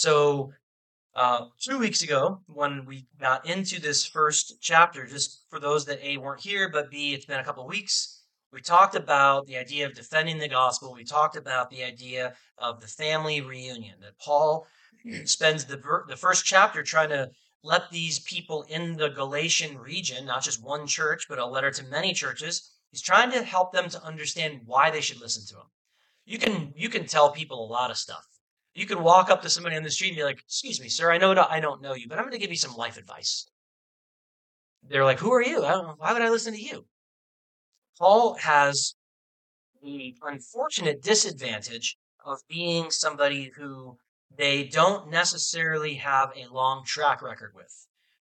So, uh, two weeks ago, when we got into this first chapter, just for those that A weren't here, but B, it's been a couple of weeks, we talked about the idea of defending the gospel. We talked about the idea of the family reunion, that Paul spends the, ver- the first chapter trying to let these people in the Galatian region, not just one church, but a letter to many churches, he's trying to help them to understand why they should listen to him. You can you can tell people a lot of stuff. You can walk up to somebody on the street and be like, "Excuse me, sir, I know I don't know you, but I'm going to give you some life advice." They're like, "Who are you? why would I listen to you?" Paul has the unfortunate disadvantage of being somebody who they don't necessarily have a long track record with.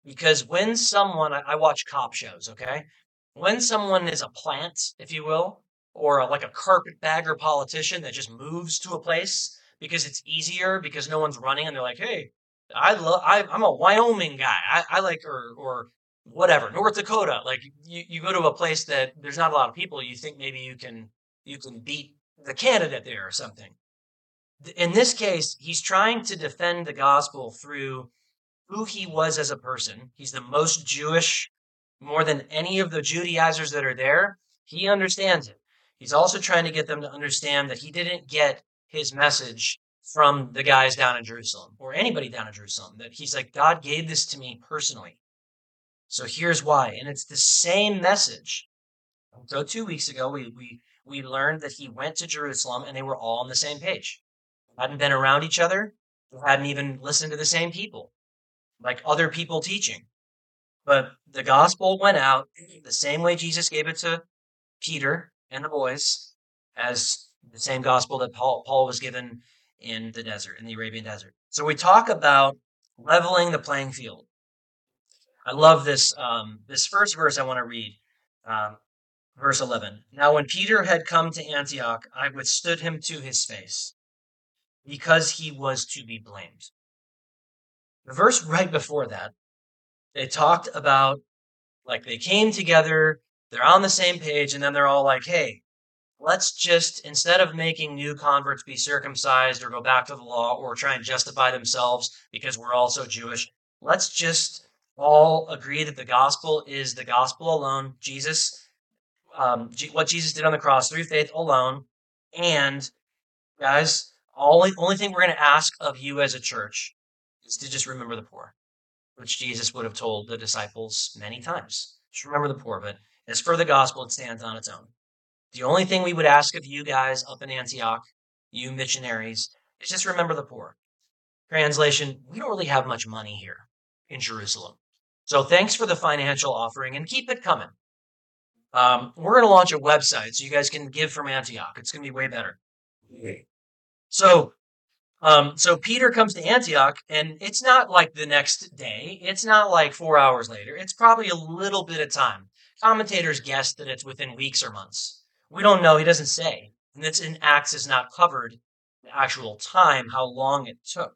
Because when someone, I, I watch cop shows, okay? When someone is a plant, if you will, or a, like a carpetbagger politician that just moves to a place because it's easier because no one's running and they're like, hey, I love, I'm a Wyoming guy. I, I like, or, or whatever, North Dakota. Like you, you go to a place that there's not a lot of people. You think maybe you can, you can beat the candidate there or something in this case, he's trying to defend the gospel through who he was as a person. He's the most Jewish, more than any of the Judaizers that are there. He understands it. He's also trying to get them to understand that he didn't get his message from the guys down in Jerusalem or anybody down in Jerusalem. That he's like, God gave this to me personally. So here's why. And it's the same message. So two weeks ago, we, we, we learned that he went to Jerusalem and they were all on the same page hadn't been around each other, hadn't even listened to the same people, like other people teaching. But the gospel went out the same way Jesus gave it to Peter and the boys, as the same gospel that Paul, Paul was given in the desert, in the Arabian desert. So we talk about leveling the playing field. I love this um, this first verse I want to read. Um, verse 11. Now, when Peter had come to Antioch, I withstood him to his face because he was to be blamed. The verse right before that, they talked about like they came together, they're on the same page, and then they're all like, hey, let's just, instead of making new converts be circumcised or go back to the law or try and justify themselves because we're also Jewish, let's just all agree that the gospel is the gospel alone. Jesus, um, what Jesus did on the cross through faith alone. And guys, only, only thing we're going to ask of you as a church is to just remember the poor, which Jesus would have told the disciples many times. Just remember the poor. But as for the gospel, it stands on its own. The only thing we would ask of you guys up in Antioch, you missionaries, is just remember the poor. Translation, we don't really have much money here in Jerusalem. So thanks for the financial offering and keep it coming. Um, we're going to launch a website so you guys can give from Antioch. It's going to be way better. So, um, so Peter comes to Antioch, and it's not like the next day. It's not like four hours later. It's probably a little bit of time. Commentators guess that it's within weeks or months. We don't know. He doesn't say. And it's in Acts is not covered the actual time, how long it took.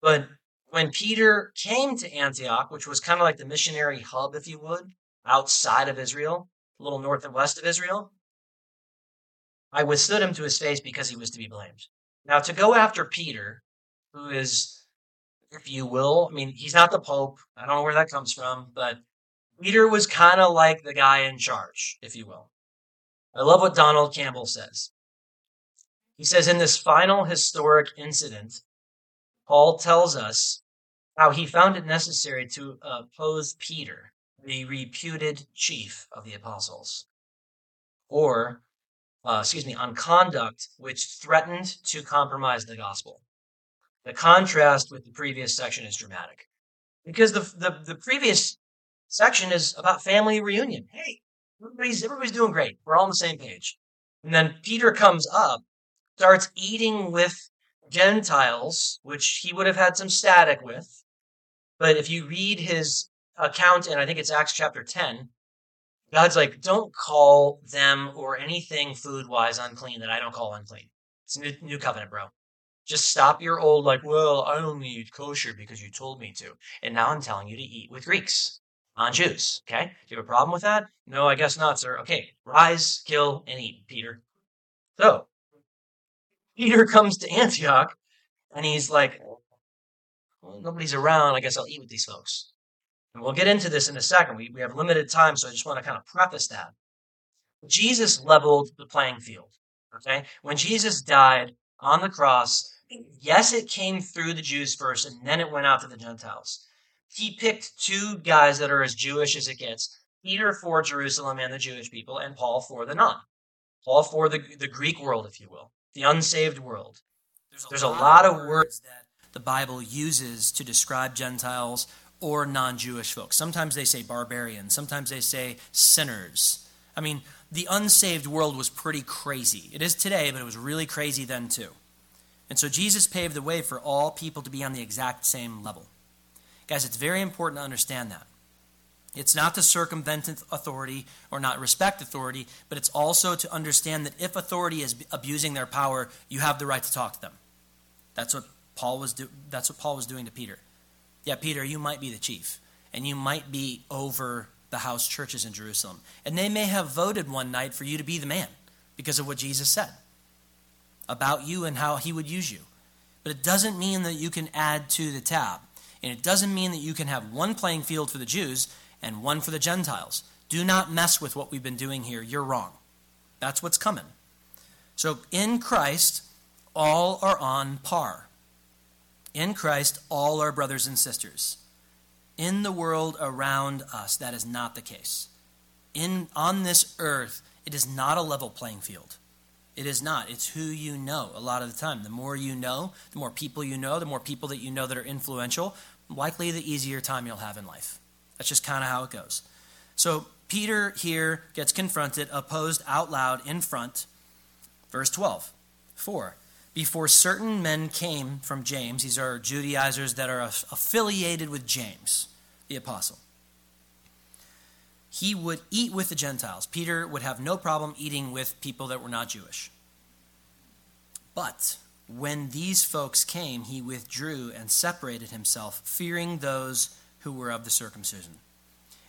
But when Peter came to Antioch, which was kind of like the missionary hub, if you would, outside of Israel, a little north and west of Israel, I withstood him to his face because he was to be blamed. Now, to go after Peter, who is, if you will, I mean, he's not the Pope. I don't know where that comes from, but Peter was kind of like the guy in charge, if you will. I love what Donald Campbell says. He says, in this final historic incident, Paul tells us how he found it necessary to oppose Peter, the reputed chief of the apostles, or uh, excuse me, on conduct which threatened to compromise the gospel. The contrast with the previous section is dramatic because the, the, the previous section is about family reunion. Hey, everybody's, everybody's doing great. We're all on the same page. And then Peter comes up, starts eating with Gentiles, which he would have had some static with. But if you read his account, and I think it's Acts chapter 10, God's like, don't call them or anything food wise unclean that I don't call unclean. It's new, new covenant, bro. Just stop your old, like, well, I only eat kosher because you told me to. And now I'm telling you to eat with Greeks, on Jews. Okay? Do you have a problem with that? No, I guess not, sir. Okay, rise, kill, and eat, Peter. So, Peter comes to Antioch, And he's like, well, nobody's around. I guess I'll eat with these folks. And we'll get into this in a second. We, we have limited time, so I just want to kind of preface that. Jesus leveled the playing field. Okay? When Jesus died on the cross, yes, it came through the Jews first, and then it went out to the Gentiles. He picked two guys that are as Jewish as it gets Peter for Jerusalem and the Jewish people, and Paul for the non. Paul for the, the Greek world, if you will, the unsaved world. There's a, There's a lot, lot of words that the Bible uses to describe Gentiles or non Jewish folks. Sometimes they say barbarians, sometimes they say sinners. I mean, the unsaved world was pretty crazy. It is today, but it was really crazy then too. And so Jesus paved the way for all people to be on the exact same level. Guys, it's very important to understand that. It's not to circumvent authority or not respect authority, but it's also to understand that if authority is abusing their power, you have the right to talk to them. That's what Paul was do- that's what Paul was doing to Peter. Yeah, Peter, you might be the chief, and you might be over the house churches in Jerusalem. And they may have voted one night for you to be the man because of what Jesus said about you and how he would use you. But it doesn't mean that you can add to the tab. And it doesn't mean that you can have one playing field for the Jews and one for the Gentiles. Do not mess with what we've been doing here. You're wrong. That's what's coming. So in Christ, all are on par. In Christ, all are brothers and sisters. In the world around us, that is not the case. In, on this earth, it is not a level playing field. It is not. It's who you know a lot of the time. The more you know, the more people you know, the more people that you know that are influential, likely the easier time you'll have in life. That's just kind of how it goes. So Peter here gets confronted, opposed out loud in front. Verse 12. 4. Before certain men came from James, these are Judaizers that are affiliated with James, the apostle. He would eat with the Gentiles. Peter would have no problem eating with people that were not Jewish. But when these folks came, he withdrew and separated himself, fearing those who were of the circumcision.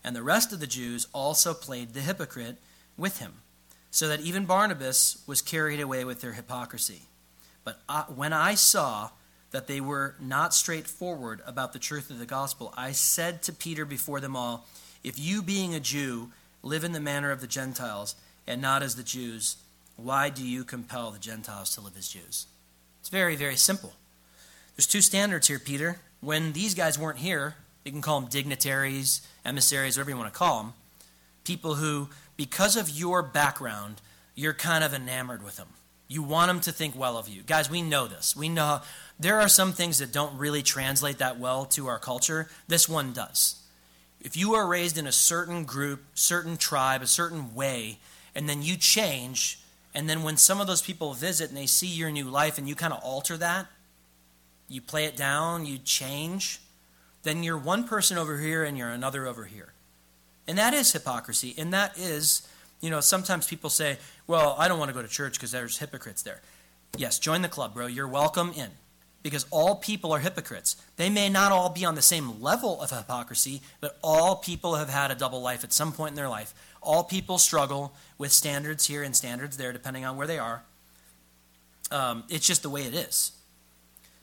And the rest of the Jews also played the hypocrite with him, so that even Barnabas was carried away with their hypocrisy. But I, when I saw that they were not straightforward about the truth of the gospel, I said to Peter before them all, If you, being a Jew, live in the manner of the Gentiles and not as the Jews, why do you compel the Gentiles to live as Jews? It's very, very simple. There's two standards here, Peter. When these guys weren't here, you can call them dignitaries, emissaries, whatever you want to call them, people who, because of your background, you're kind of enamored with them. You want them to think well of you. Guys, we know this. We know there are some things that don't really translate that well to our culture. This one does. If you are raised in a certain group, certain tribe, a certain way, and then you change, and then when some of those people visit and they see your new life and you kind of alter that, you play it down, you change, then you're one person over here and you're another over here. And that is hypocrisy. And that is you know, sometimes people say, well, I don't want to go to church because there's hypocrites there. Yes, join the club, bro. You're welcome in. Because all people are hypocrites. They may not all be on the same level of hypocrisy, but all people have had a double life at some point in their life. All people struggle with standards here and standards there, depending on where they are. Um, it's just the way it is.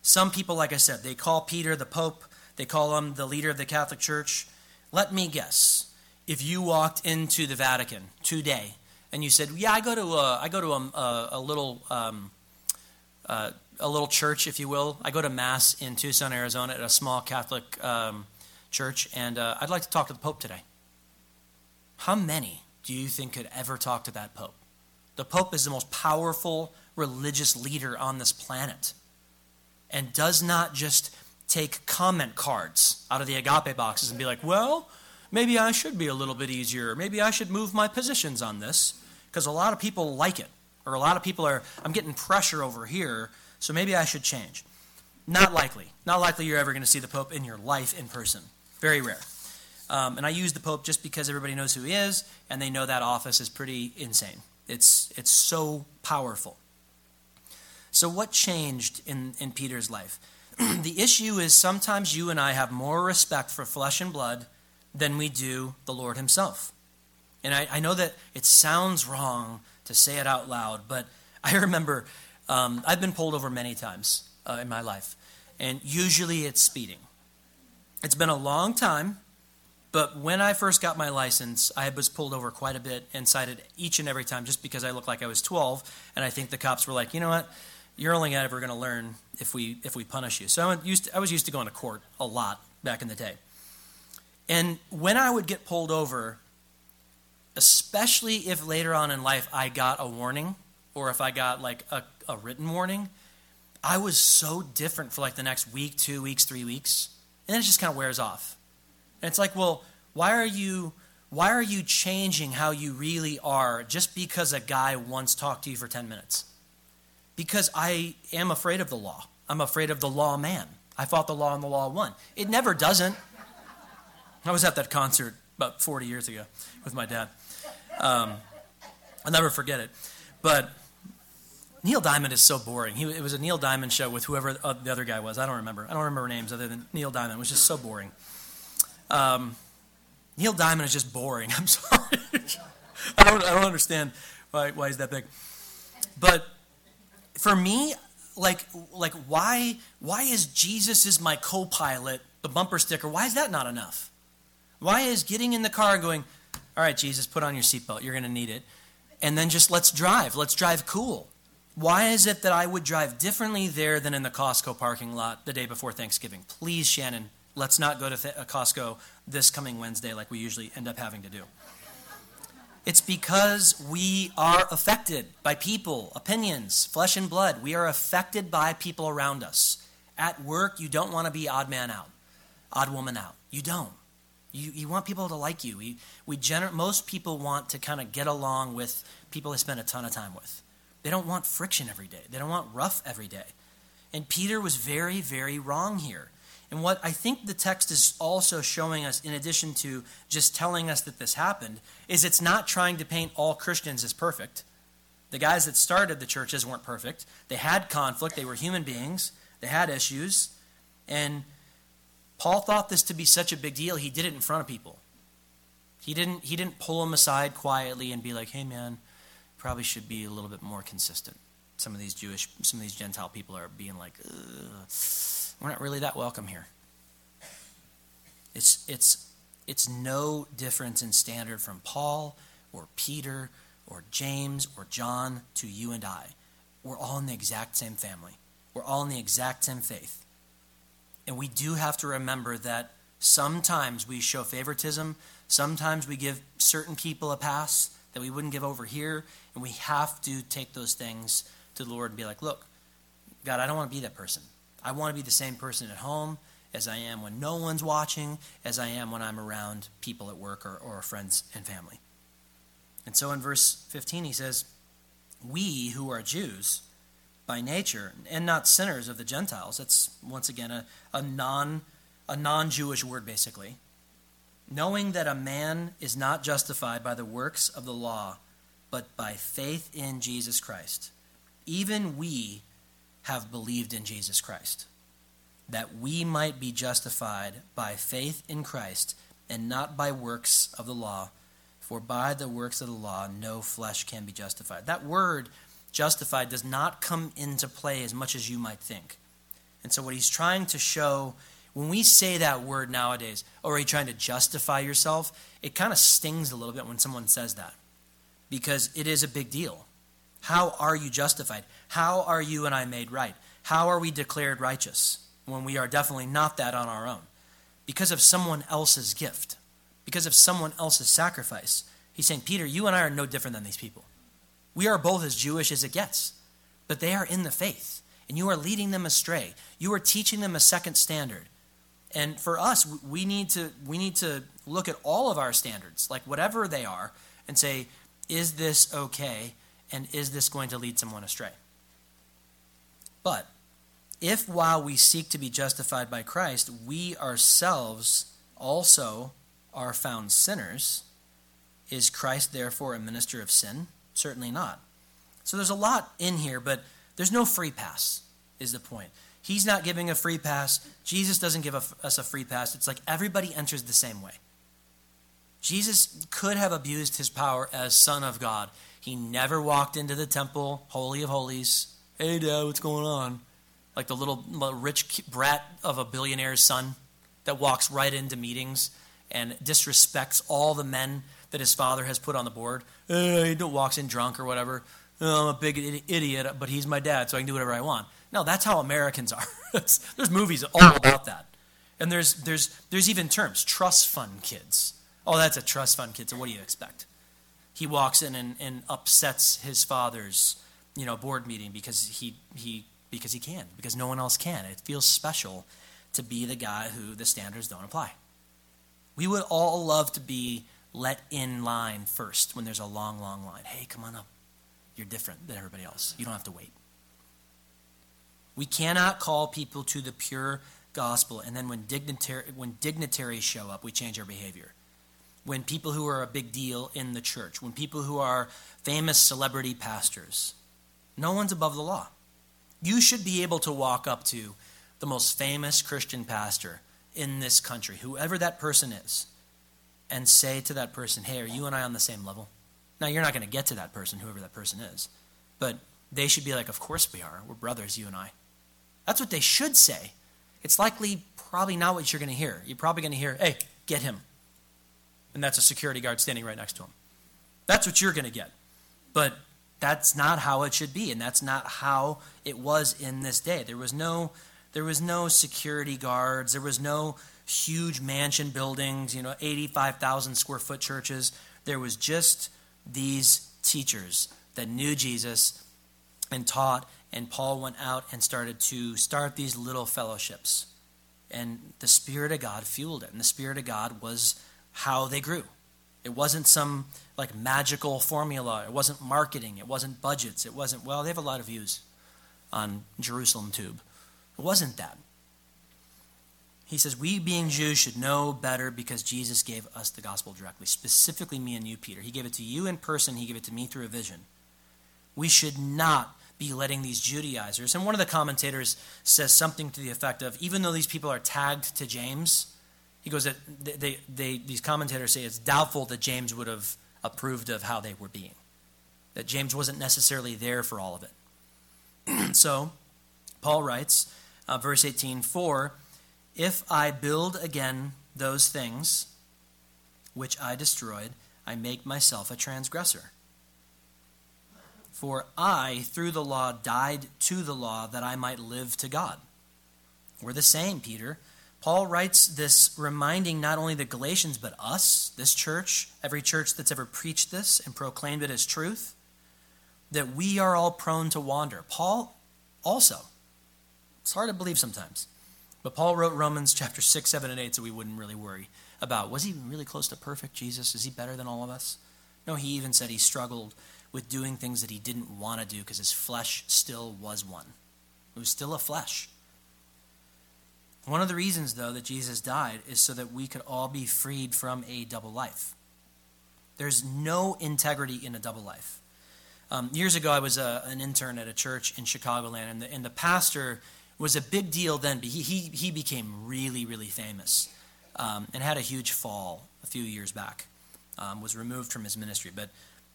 Some people, like I said, they call Peter the Pope, they call him the leader of the Catholic Church. Let me guess if you walked into the Vatican today and you said, "Yeah, I go to a, I go to a, a, a little um, uh, a little church, if you will. I go to mass in Tucson, Arizona, at a small Catholic um, church, and uh, I'd like to talk to the Pope today." How many do you think could ever talk to that Pope? The Pope is the most powerful religious leader on this planet, and does not just take comment cards out of the agape boxes and be like, "Well." maybe I should be a little bit easier. Maybe I should move my positions on this because a lot of people like it. Or a lot of people are, I'm getting pressure over here, so maybe I should change. Not likely. Not likely you're ever going to see the Pope in your life in person. Very rare. Um, and I use the Pope just because everybody knows who he is, and they know that office is pretty insane. It's, it's so powerful. So, what changed in, in Peter's life? the issue is sometimes you and I have more respect for flesh and blood than we do the Lord Himself. And I, I know that it sounds wrong to say it out loud, but I remember um, I've been pulled over many times. uh, in my life, and usually it's speeding. It's been a long time, but when I first got my license, I was pulled over quite a bit and cited each and every time just because I looked like I was 12, and I think the cops were like, you know what, you're only ever going to learn if we if we punish you. So I, used to, I was used to going to court a lot back in the day. And when I would get pulled over, especially if later on in life I got a warning or if I got like a, a written warning, I was so different for like the next week, two weeks, three weeks. And then it just kind of wears off. And it's like, well, why are you why are you changing how you really are just because a guy once talked to you for 10 minutes? Because I am afraid of the law. I'm afraid of the law man. I fought the law and the law won. It never doesn't. I was at that concert about 40 years ago with my dad. Um, I'll never forget it. But Neil Diamond is so boring. He, it was a Neil Diamond show with whoever uh, the other guy was. I don't remember. I don't remember names other than Neil Diamond. It was just so boring. Um, Neil Diamond is just boring. I'm sorry. I, don't, I don't understand why, why he's that big. But for me, like, like why, why is Jesus is my co-pilot, the bumper sticker, why is that not enough? Why is getting in the car going, all right, Jesus, put on your seatbelt. You're going to need it. And then just let's drive. Let's drive cool. Why is it that I would drive differently there than in the Costco parking lot the day before Thanksgiving? Please, Shannon, let's not go to th- uh, Costco this coming Wednesday like we usually end up having to do. It's because we are affected by people, opinions, flesh and blood. We are affected by people around us. At work, you don't want to be odd man out, odd woman out. You don't. You, you want people to like you. We, we gener- most people want to kind of get along with people they spend a ton of time with. They don't want friction every day, they don't want rough every day. And Peter was very, very wrong here. And what I think the text is also showing us, in addition to just telling us that this happened, is it's not trying to paint all Christians as perfect. The guys that started the churches weren't perfect. They had conflict, they were human beings, they had issues. And Paul thought this to be such a big deal, he did it in front of people. He didn't, he didn't pull them aside quietly and be like, hey man, probably should be a little bit more consistent. Some of these Jewish, some of these Gentile people are being like, we're not really that welcome here. It's, it's, it's no difference in standard from Paul or Peter or James or John to you and I. We're all in the exact same family. We're all in the exact same faith. And we do have to remember that sometimes we show favoritism, sometimes we give certain people a pass, that we wouldn't give over here. And we have to take those things to the Lord and be like, look, God, I don't want to be that person. I want to be the same person at home as I am when no one's watching, as I am when I'm around people at work or, or friends and family. And so in verse 15, he says, We who are Jews by nature and not sinners of the Gentiles, that's once again a, a non a non Jewish word basically knowing that a man is not justified by the works of the law, but by faith in Jesus Christ. Even we have believed in Jesus Christ, that we might be justified by faith in Christ and not by works of the law. For by the works of the law, no flesh can be justified. That word, justified, does not come into play as much as you might think. And so, what he's trying to show when we say that word nowadays, oh, are you trying to justify yourself? It kind of stings a little bit when someone says that because it is a big deal. How are you justified? How are you and I made right? How are we declared righteous when we are definitely not that on our own? Because of someone else's gift, because of someone else's sacrifice. He's saying, Peter, you and I are no different than these people. We are both as Jewish as it gets, but they are in the faith, and you are leading them astray. You are teaching them a second standard. And for us, we need to we need to look at all of our standards, like whatever they are, and say, is this okay? And is this going to lead someone astray? But if while we seek to be justified by Christ, we ourselves also are found sinners, is Christ therefore a minister of sin? Certainly not. So there's a lot in here, but there's no free pass, is the point. He's not giving a free pass. Jesus doesn't give us a free pass. It's like everybody enters the same way. Jesus could have abused his power as Son of God. He never walked into the temple, Holy of Holies. Hey, Dad, what's going on? like the little, rich brat of a billionaire's son that walks right into meetings and disrespects all the men that his father has put on the board. Uh, he walks in drunk or whatever. Oh, I'm a big idiot, but he's my dad, so I can do whatever I want. No, that's how Americans are. there's movies all about that. And there's, there's, there's even terms trust fund kids. Oh, that's a trust fund kid, so what do you expect? He walks in and, and upsets his father's you know, board meeting because he, he, because he can, because no one else can. It feels special to be the guy who the standards don't apply. We would all love to be let in line first when there's a long, long line. Hey, come on up. You're different than everybody else. You don't have to wait. We cannot call people to the pure gospel, and then when, dignitary, when dignitaries show up, we change our behavior. When people who are a big deal in the church, when people who are famous celebrity pastors, no one's above the law. You should be able to walk up to the most famous Christian pastor in this country, whoever that person is, and say to that person, Hey, are you and I on the same level? Now, you're not going to get to that person, whoever that person is, but they should be like, Of course we are. We're brothers, you and I. That's what they should say. It's likely probably not what you're going to hear. You're probably going to hear, Hey, get him. And that's a security guard standing right next to him. That's what you're going to get. But that's not how it should be, and that's not how it was in this day. There was no there was no security guards. There was no huge mansion buildings, you know, 85,000 square foot churches. There was just these teachers that knew Jesus and taught, and Paul went out and started to start these little fellowships. And the Spirit of God fueled it, and the Spirit of God was how they grew. It wasn't some like magical formula. It wasn't marketing. It wasn't budgets. It wasn't, well, they have a lot of views on Jerusalem Tube. It wasn't that. He says, We being Jews should know better because Jesus gave us the gospel directly, specifically me and you, Peter. He gave it to you in person, He gave it to me through a vision. We should not be letting these Judaizers, and one of the commentators says something to the effect of even though these people are tagged to James, he goes that they, they, they, these commentators say it's doubtful that James would have approved of how they were being, that James wasn't necessarily there for all of it. so, Paul writes, uh, verse 18, For if I build again those things which I destroyed, I make myself a transgressor. For I, through the law, died to the law that I might live to God. We're the same, Peter. Paul writes this reminding not only the Galatians, but us, this church, every church that's ever preached this and proclaimed it as truth, that we are all prone to wander. Paul also it's hard to believe sometimes. But Paul wrote Romans chapter 6, 7, and 8 so we wouldn't really worry about was he really close to perfect Jesus? Is he better than all of us? No, he even said he struggled with doing things that he didn't want to do because his flesh still was one. It was still a flesh. One of the reasons, though, that Jesus died is so that we could all be freed from a double life. There's no integrity in a double life. Um, years ago, I was a, an intern at a church in Chicagoland, and the, and the pastor was a big deal then, but he, he, he became really, really famous um, and had a huge fall a few years back. Um, was removed from his ministry, but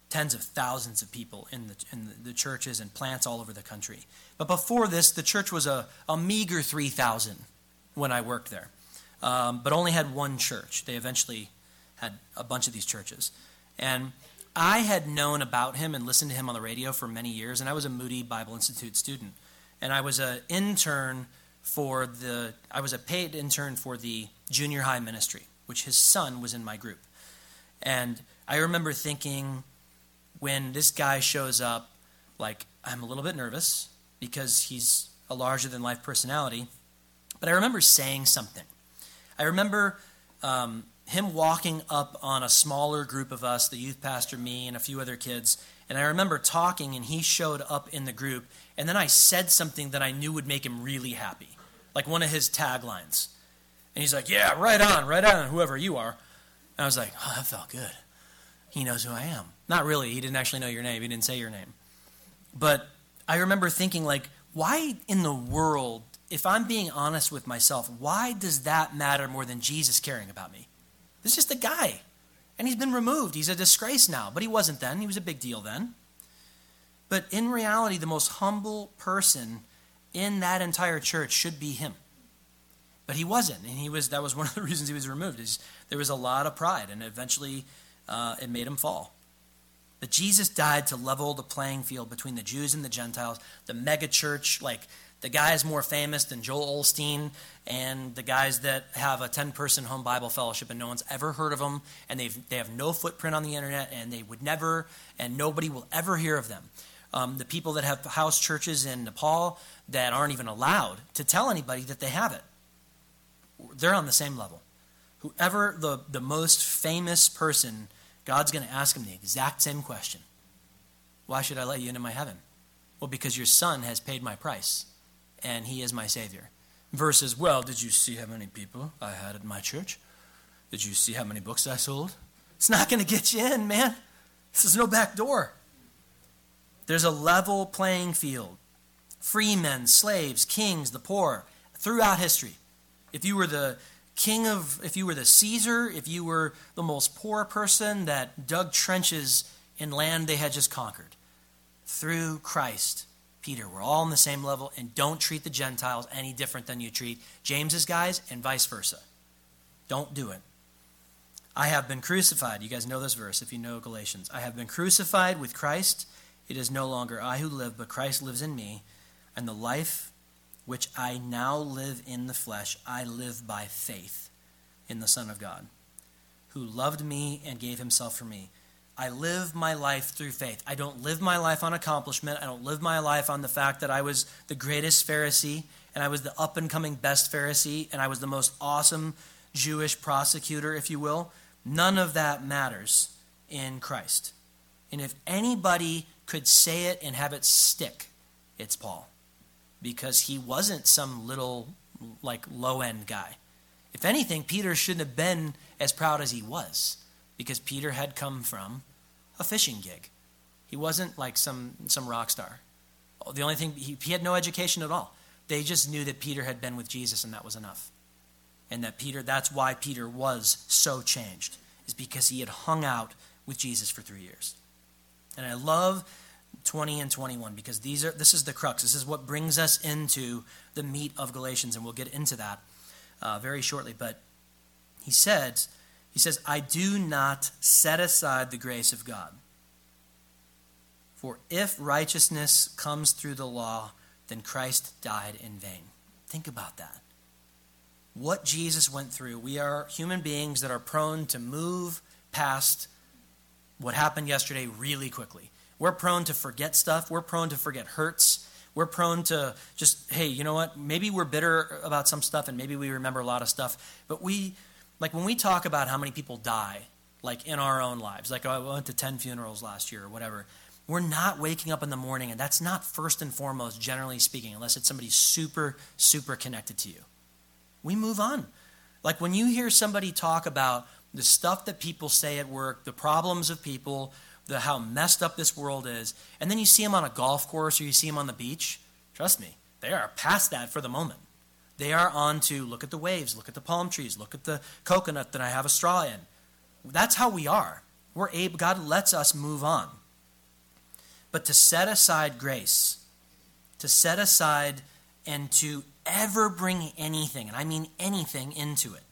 tens of thousands of people in the, in the, churches and plants all over the country. But before this, the church was a, a meager 3,000 when I worked there, um, but only had one church. They eventually had a bunch of these churches. And I had known about him and listened to him on the radio for many years, and I was a Moody Bible Institute student and I was an intern for the I was a paid intern for the junior high ministry, which his son was in my group. And I remember thinking when this guy shows up, like I'm a little bit nervous because he's a larger than life personality. But I remember saying something. I remember um, him walking up on a smaller group of us, the youth pastor, me, and a few other kids. And I remember talking, and he showed up in the group, and then I said something that I knew would make him really happy, like one of his taglines. And he's like, Yeah, right on, right on, whoever you are. And I was like, Oh, that felt good. He knows who I am. Not really. He didn't actually know your name. He didn't say your name. But I remember thinking, like, why in the world, if I'm being honest with myself, why does that matter more than Jesus caring about me? This is just a guy. And he's been removed. He's a disgrace now. But he wasn't then. He was a big deal then. But in reality, the most humble person in that entire church should be him. But he wasn't, and he was. That was one of the reasons he was removed. Is there was a lot of pride, and eventually uh, it made him fall. But Jesus died to level the playing field between the Jews and the Gentiles. The megachurch, like the guys more famous than Joel Osteen, and the guys that have a 10 person home Bible fellowship and no one's ever heard of them, and they've, they have no footprint on the internet, and they would never, and nobody will ever hear of them. Um, the people that have house churches in Nepal that aren't even allowed to tell anybody that they have it, they're on the same level. Whoever the, the most famous person God's going to ask him the exact same question Why should I let you into my heaven? Well, because your son has paid my price, and he is my Savior. Versus, well, did you see how many people I had at my church? Did you see how many books I sold? It's not going to get you in, man. This is no back door. There's a level playing field. Free men, slaves, kings, the poor, throughout history. If you were the king of, if you were the Caesar, if you were the most poor person that dug trenches in land they had just conquered. Through Christ, Peter, we're all on the same level, and don't treat the Gentiles any different than you treat James's guys, and vice versa. Don't do it. I have been crucified. You guys know this verse if you know Galatians. I have been crucified with Christ. It is no longer I who live, but Christ lives in me. And the life which I now live in the flesh, I live by faith in the Son of God, who loved me and gave himself for me. I live my life through faith. I don't live my life on accomplishment. I don't live my life on the fact that I was the greatest Pharisee and I was the up and coming best Pharisee and I was the most awesome Jewish prosecutor, if you will. None of that matters in Christ. And if anybody could say it and have it stick, it's Paul because he wasn't some little, like, low end guy. If anything, Peter shouldn't have been as proud as he was because Peter had come from a fishing gig. He wasn't like some, some rock star. The only thing, he, he had no education at all. They just knew that Peter had been with Jesus and that was enough. And that Peter, that's why Peter was so changed, is because he had hung out with Jesus for three years. And I love 20 and 21 because these are this is the crux. This is what brings us into the meat of galatians and we'll get into that uh, very shortly. But he said he says i do not set aside the grace of god. For if righteousness comes through the law then christ died in vain. Think about that. What jesus went through. We are human beings that are prone to move past what happened yesterday really quickly we're prone to forget stuff. We're prone to forget hurts. We're prone to just, hey, you know what? Maybe we're bitter about some stuff and maybe we remember a lot of stuff. But we, like when we talk about how many people die, like in our own lives, like oh, I went to 10 funerals last year or whatever, we're not waking up in the morning, and that's not first and foremost, generally speaking, unless it's somebody super, super connected to you. We move on. Like when you hear somebody talk about the stuff that people say at work, the problems of people, the how messed up this world is, and then you see them on a golf course or you see them on the beach, trust me, they are past that for the moment. They are on to look at the waves, look at the palm trees, look at the coconut that I have a straw in. That's how we are. We're able, God lets us move on. But to set aside grace, to set aside and to ever bring anything, and I mean anything, into it.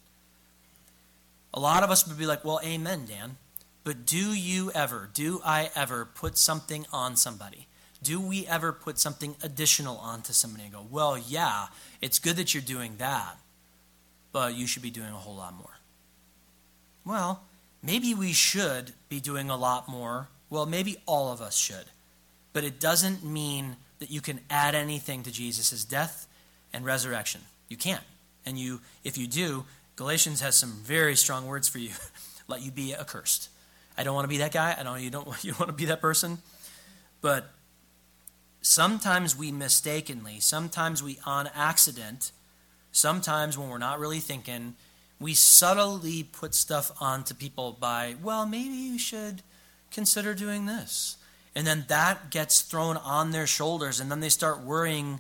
A lot of us would be like, well, amen, Dan. But do you ever, do I ever put something on somebody? Do we ever put something additional onto somebody and go, well, yeah, it's good that you're doing that, but you should be doing a whole lot more? Well, maybe we should be doing a lot more. Well, maybe all of us should. But it doesn't mean that you can add anything to Jesus' death and resurrection. You can't. And you if you do, Galatians has some very strong words for you. Let you be accursed. I don't want to be that guy. I don't you don't you want to be that person. But sometimes we mistakenly, sometimes we on accident, sometimes when we're not really thinking, we subtly put stuff onto people by, well, maybe you should consider doing this. And then that gets thrown on their shoulders, and then they start worrying,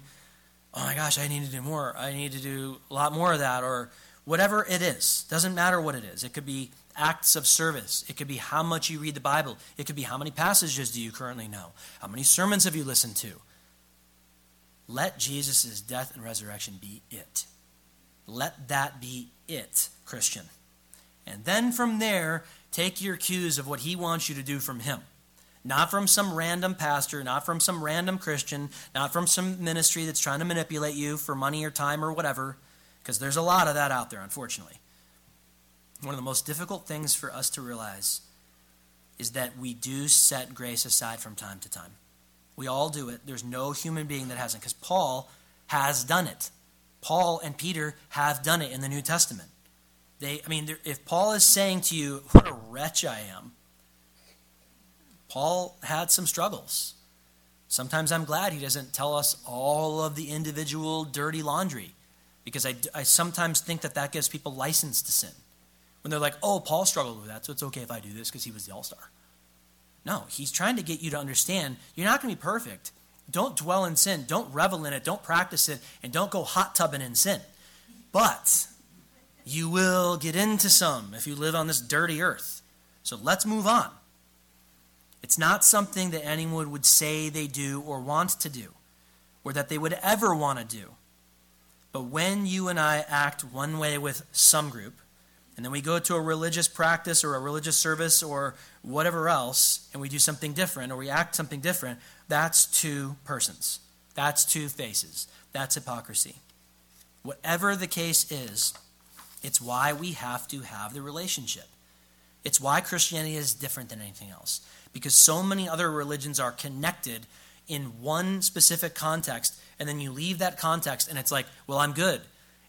oh my gosh, I need to do more. I need to do a lot more of that, or whatever it is. Doesn't matter what it is. It could be acts of service. It could be how much you read the Bible. It could be how many passages do you currently know? How many sermons have you listened to? Let Jesus' death and resurrection be it. Let that be it, Christian. And then from there, take your cues of what he wants you to do from him. Not from some random pastor, not from some random Christian, not from some ministry that's trying to manipulate you for money or time or whatever, because there's a lot of that out there, unfortunately. One of the most difficult things for us to realize is that we do set grace aside from time to time. We all do it. There's no human being that hasn't, because Paul has done it. Paul and Peter have done it in the New Testament. They, I mean, if Paul is saying to you, "What a wretch I am," Paul had some struggles. Sometimes I'm glad he doesn't tell us all of the individual dirty laundry, because I, I sometimes think that that gives people license to sin. When they're like, "Oh, Paul struggled with that, so it's okay if I do this because he was the all star." No, he's trying to get you to understand you're not going to be perfect. Don't dwell in sin. Don't revel in it. Don't practice it. And don't go hot tubbing in sin. But you will get into some if you live on this dirty earth. So let's move on. It's not something that anyone would say they do or want to do, or that they would ever want to do. But when you and I act one way with some group, and then we go to a religious practice or a religious service or whatever else, and we do something different or we act something different, that's two persons. That's two faces. That's hypocrisy. Whatever the case is, it's why we have to have the relationship. It's why Christianity is different than anything else. Because so many other religions are connected in one specific context, and then you leave that context, and it's like, well, I'm good.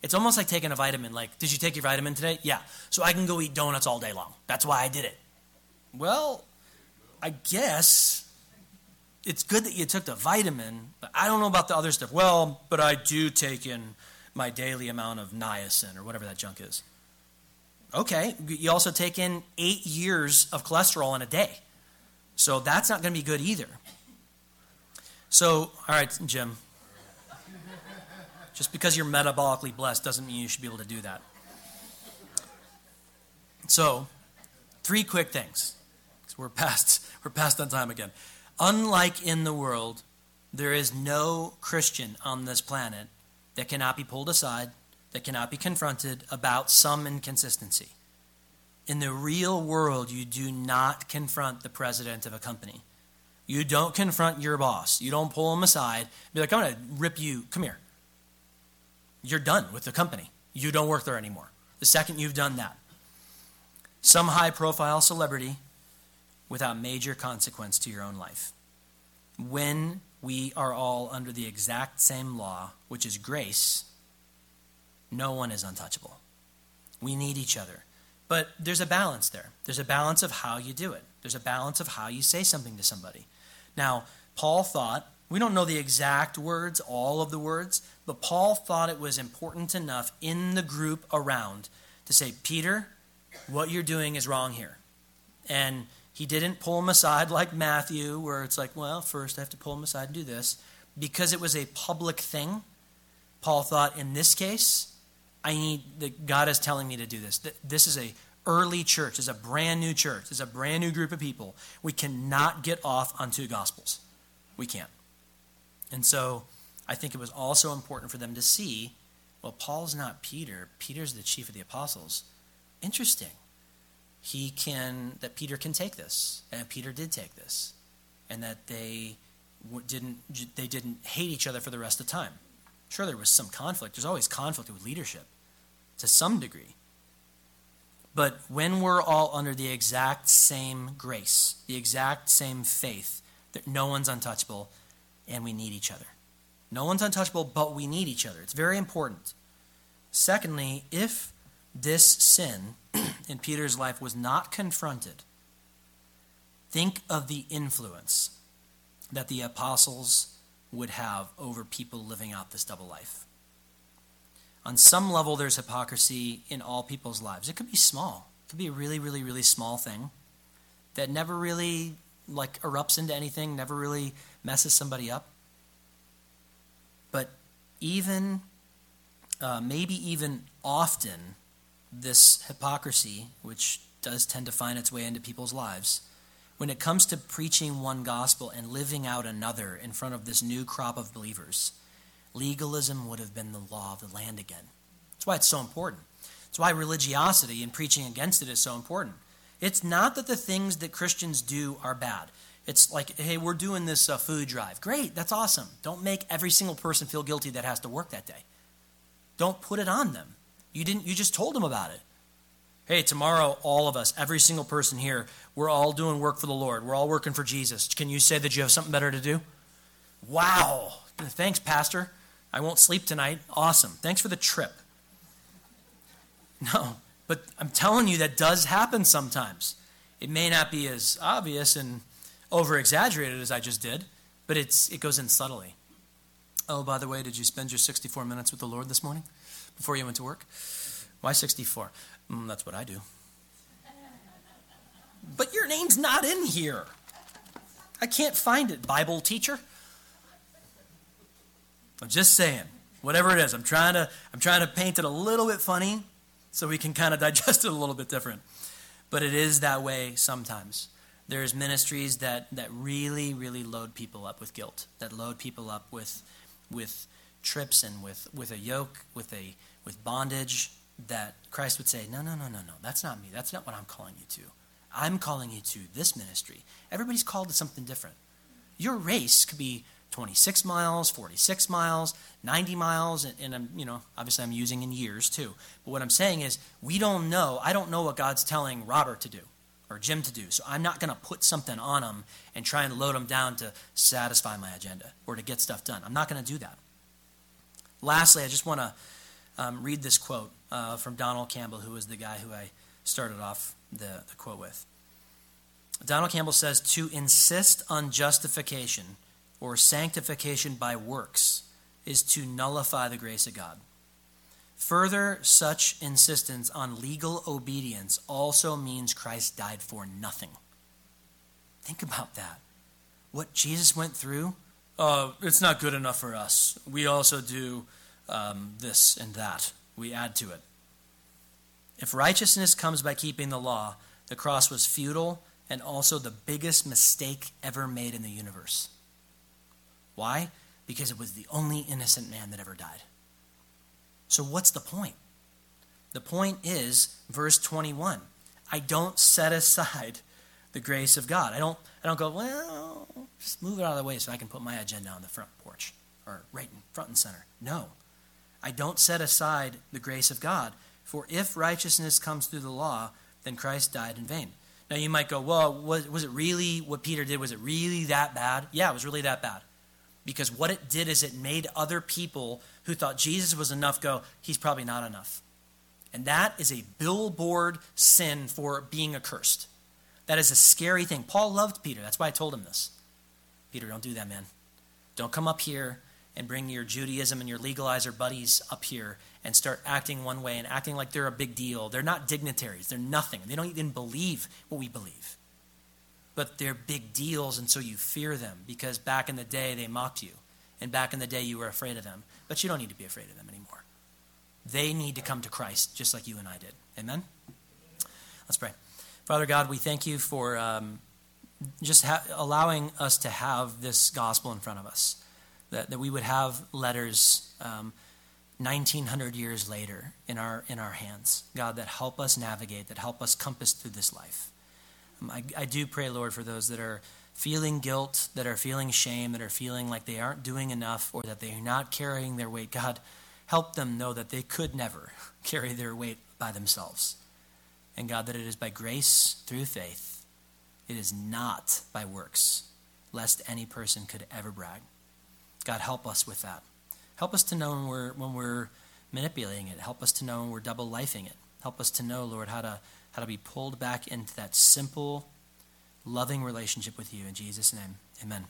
It's almost like taking a vitamin. Like, did you take your vitamin today? Yeah. So I can go eat donuts all day long. That's why I did it. Well, I guess it's good that you took the vitamin, but I don't know about the other stuff. Well, but I do take in my daily amount of niacin or whatever that junk is. Okay. You also take in eight years of cholesterol in a day. So that's not going to be good either. So, all right, Jim, just because you're metabolically blessed doesn't mean you should be able to do that. So, three quick things. We're past, we're past on time again. Unlike in the world, there is no Christian on this planet that cannot be pulled aside, that cannot be confronted about some inconsistency. In the real world, you do not confront the president of a company. You don't confront your boss. You don't pull him aside. Be like, I'm going to rip you. Come here you're done with the company. You don't work there anymore. The second you've done that, some high profile celebrity without major consequence to your own life. When we are all under the exact same law, which is grace, no one is untouchable. We need each other. But there's a balance there. There's a balance of how you do it, there's a balance of how you say something to somebody. Now, Paul thought we don't know the exact words, all of the words, but Paul thought it was important enough in the group around to say, Peter, what you're doing is wrong here. And he didn't pull him aside like Matthew, where it's like, well, first I have to pull him aside and do this. Because it was a public thing, Paul thought, in this case, I need that God is telling me to do this. This is a early church, is a brand new church, is a brand new group of people. We cannot get off on two gospels. We can't. And so I think it was also important for them to see well, Paul's not Peter, Peter's the chief of the apostles. Interesting. He can, that Peter can take this, and Peter did take this, and that they didn't, they didn't hate each other for the rest of the time. Sure, there was some conflict. There's always conflict with leadership to some degree. But when we're all under the exact same grace, the exact same faith, that no one's untouchable, and we need each other. No one's untouchable, but we need each other. It's very important. Secondly, if this sin in Peter's life was not confronted, think of the influence that the apostles would have over people living out this double life. On some level, there's hypocrisy in all people's lives. It could be small. It could be a really, really, really small thing that never really like erupts into anything, never really messes somebody up. But even, uh, maybe even often, this hypocrisy, which does tend to find its way into people's lives, when it comes to preaching one gospel and living out another in front of this new crop of believers, legalism would have been the law of the land again. That's why it's so important. That's why religiosity and preaching against it is so important. It's not that the things that Christians do are bad. It's like, hey, we're doing this uh, food drive. Great, that's awesome. Don't make every single person feel guilty that has to work that day. Don't put it on them. You didn't. You just told them about it. Hey, tomorrow, all of us, every single person here, we're all doing work for the Lord. We're all working for Jesus. Can you say that you have something better to do? Wow. Thanks, Pastor. I won't sleep tonight. Awesome. Thanks for the trip. No, but I'm telling you, that does happen sometimes. It may not be as obvious and over exaggerated as I just did, but it's, it goes in subtly. Oh, by the way, did you spend your 64 minutes with the Lord this morning before you went to work? Why 64? Mm, that's what I do. But your name's not in here. I can't find it, Bible teacher. I'm just saying, whatever it is, I'm trying to I'm trying to paint it a little bit funny so we can kind of digest it a little bit different. But it is that way sometimes. There's ministries that, that really, really load people up with guilt, that load people up with with trips and with, with a yoke, with a with bondage, that Christ would say, No, no, no, no, no, that's not me. That's not what I'm calling you to. I'm calling you to this ministry. Everybody's called to something different. Your race could be 26 miles, 46 miles, 90 miles, and, and, I'm, you know, obviously I'm using in years too. But what I'm saying is, we don't know. I don't know what God's telling Robert to do or Jim to do. So I'm not going to put something on them and try and load them down to satisfy my agenda or to get stuff done. I'm not going to do that. Lastly, I just want to um, read this quote uh, from Donald Campbell, who was the guy who I started off the, the quote with. Donald Campbell says to insist on justification or sanctification by works is to nullify the grace of God. Further, such insistence on legal obedience also means Christ died for nothing. Think about that. What Jesus went through, uh, it's not good enough for us. We also do um, this and that, we add to it. If righteousness comes by keeping the law, the cross was futile and also the biggest mistake ever made in the universe. Why? Because it was the only innocent man that ever died. So, what's the point? The point is, verse 21 I don't set aside the grace of God. I don't, I don't go, well, just move it out of the way so I can put my agenda on the front porch or right in front and center. No. I don't set aside the grace of God. For if righteousness comes through the law, then Christ died in vain. Now you might go, well, was, was it really what Peter did? Was it really that bad? Yeah, it was really that bad. Because what it did is it made other people who thought Jesus was enough go, he's probably not enough. And that is a billboard sin for being accursed. That is a scary thing. Paul loved Peter. That's why I told him this. Peter, don't do that, man. Don't come up here and bring your Judaism and your legalizer buddies up here and start acting one way and acting like they're a big deal. They're not dignitaries. They're nothing. They don't even believe what we believe but they're big deals, and so you fear them because back in the day they mocked you, and back in the day you were afraid of them. But you don't need to be afraid of them anymore. They need to come to Christ just like you and I did. Amen? Let's pray. Father God, we thank you for um, just ha- allowing us to have this gospel in front of us, that, that we would have letters. Um, 1900 years later in our in our hands god that help us navigate that help us compass through this life I, I do pray, Lord, for those that are feeling guilt, that are feeling shame, that are feeling like they aren't doing enough or that they are not carrying their weight. God, help them know that they could never carry their weight by themselves. And God, that it is by grace through faith, it is not by works, lest any person could ever brag. God, help us with that. Help us to know when we're, when we're manipulating it. Help us to know when we're double lifing it. Help us to know, Lord, how to how to be pulled back into that simple, loving relationship with you. In Jesus' name, amen.